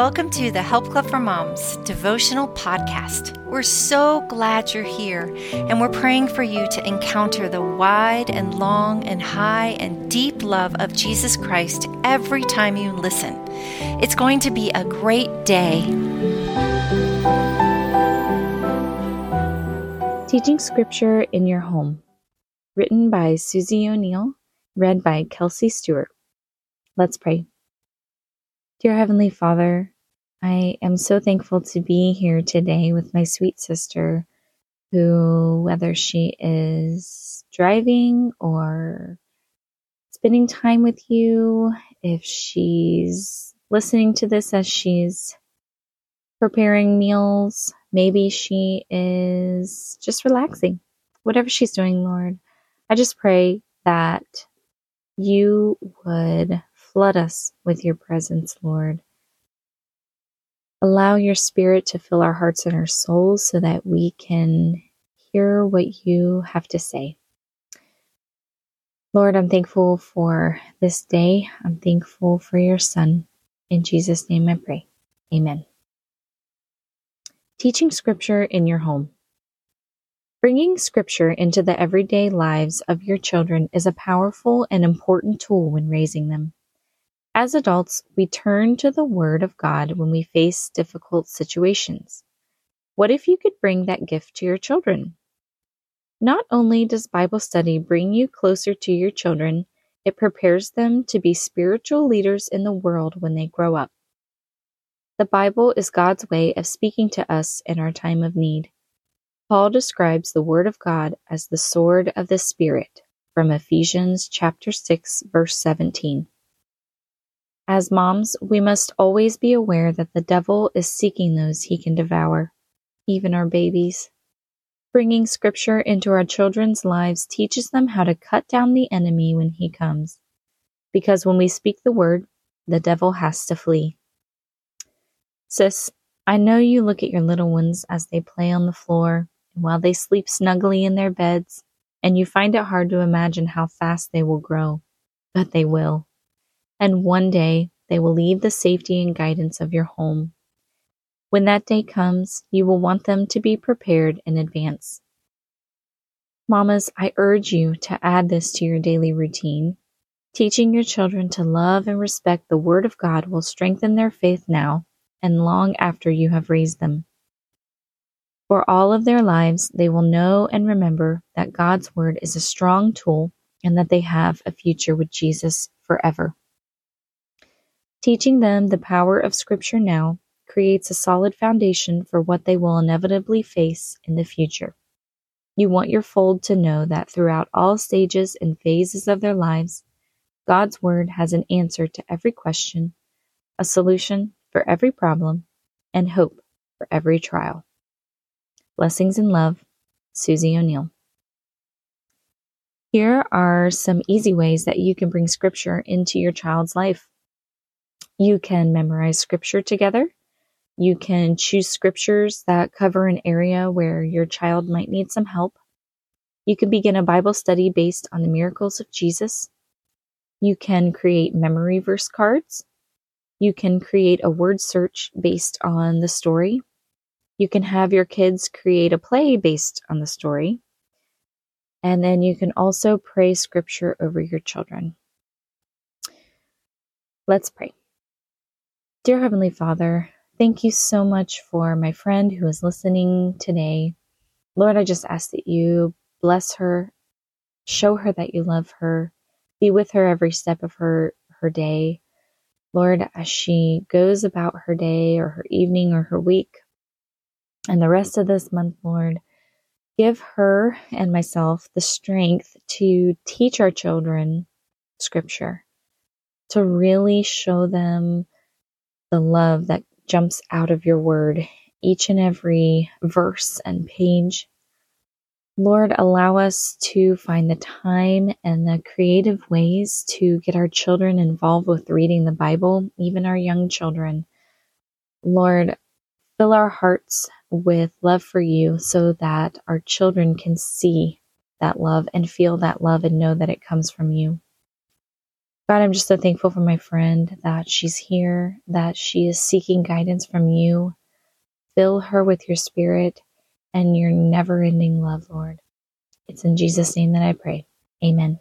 Welcome to the Help Club for Moms devotional podcast. We're so glad you're here, and we're praying for you to encounter the wide and long and high and deep love of Jesus Christ every time you listen. It's going to be a great day. Teaching Scripture in Your Home, written by Susie O'Neill, read by Kelsey Stewart. Let's pray. Dear Heavenly Father, I am so thankful to be here today with my sweet sister, who, whether she is driving or spending time with you, if she's listening to this as she's preparing meals, maybe she is just relaxing, whatever she's doing, Lord. I just pray that you would Flood us with your presence, Lord. Allow your spirit to fill our hearts and our souls so that we can hear what you have to say. Lord, I'm thankful for this day. I'm thankful for your son. In Jesus' name I pray. Amen. Teaching scripture in your home. Bringing scripture into the everyday lives of your children is a powerful and important tool when raising them. As adults, we turn to the Word of God when we face difficult situations. What if you could bring that gift to your children? Not only does Bible study bring you closer to your children, it prepares them to be spiritual leaders in the world when they grow up. The Bible is God's way of speaking to us in our time of need. Paul describes the Word of God as the sword of the Spirit from Ephesians chapter 6 verse 17. As moms, we must always be aware that the devil is seeking those he can devour, even our babies. Bringing scripture into our children's lives teaches them how to cut down the enemy when he comes. Because when we speak the word, the devil has to flee. Sis, I know you look at your little ones as they play on the floor and while they sleep snugly in their beds, and you find it hard to imagine how fast they will grow. But they will and one day they will leave the safety and guidance of your home. When that day comes, you will want them to be prepared in advance. Mamas, I urge you to add this to your daily routine. Teaching your children to love and respect the Word of God will strengthen their faith now and long after you have raised them. For all of their lives, they will know and remember that God's Word is a strong tool and that they have a future with Jesus forever. Teaching them the power of Scripture now creates a solid foundation for what they will inevitably face in the future. You want your fold to know that throughout all stages and phases of their lives, God's Word has an answer to every question, a solution for every problem, and hope for every trial. Blessings and love, Susie O'Neill. Here are some easy ways that you can bring Scripture into your child's life. You can memorize scripture together. You can choose scriptures that cover an area where your child might need some help. You can begin a Bible study based on the miracles of Jesus. You can create memory verse cards. You can create a word search based on the story. You can have your kids create a play based on the story. And then you can also pray scripture over your children. Let's pray. Dear Heavenly Father, thank you so much for my friend who is listening today. Lord, I just ask that you bless her, show her that you love her, be with her every step of her, her day. Lord, as she goes about her day or her evening or her week and the rest of this month, Lord, give her and myself the strength to teach our children scripture, to really show them the love that jumps out of your word, each and every verse and page. Lord, allow us to find the time and the creative ways to get our children involved with reading the Bible, even our young children. Lord, fill our hearts with love for you so that our children can see that love and feel that love and know that it comes from you. God, I'm just so thankful for my friend that she's here, that she is seeking guidance from you. Fill her with your spirit and your never ending love, Lord. It's in Jesus' name that I pray. Amen.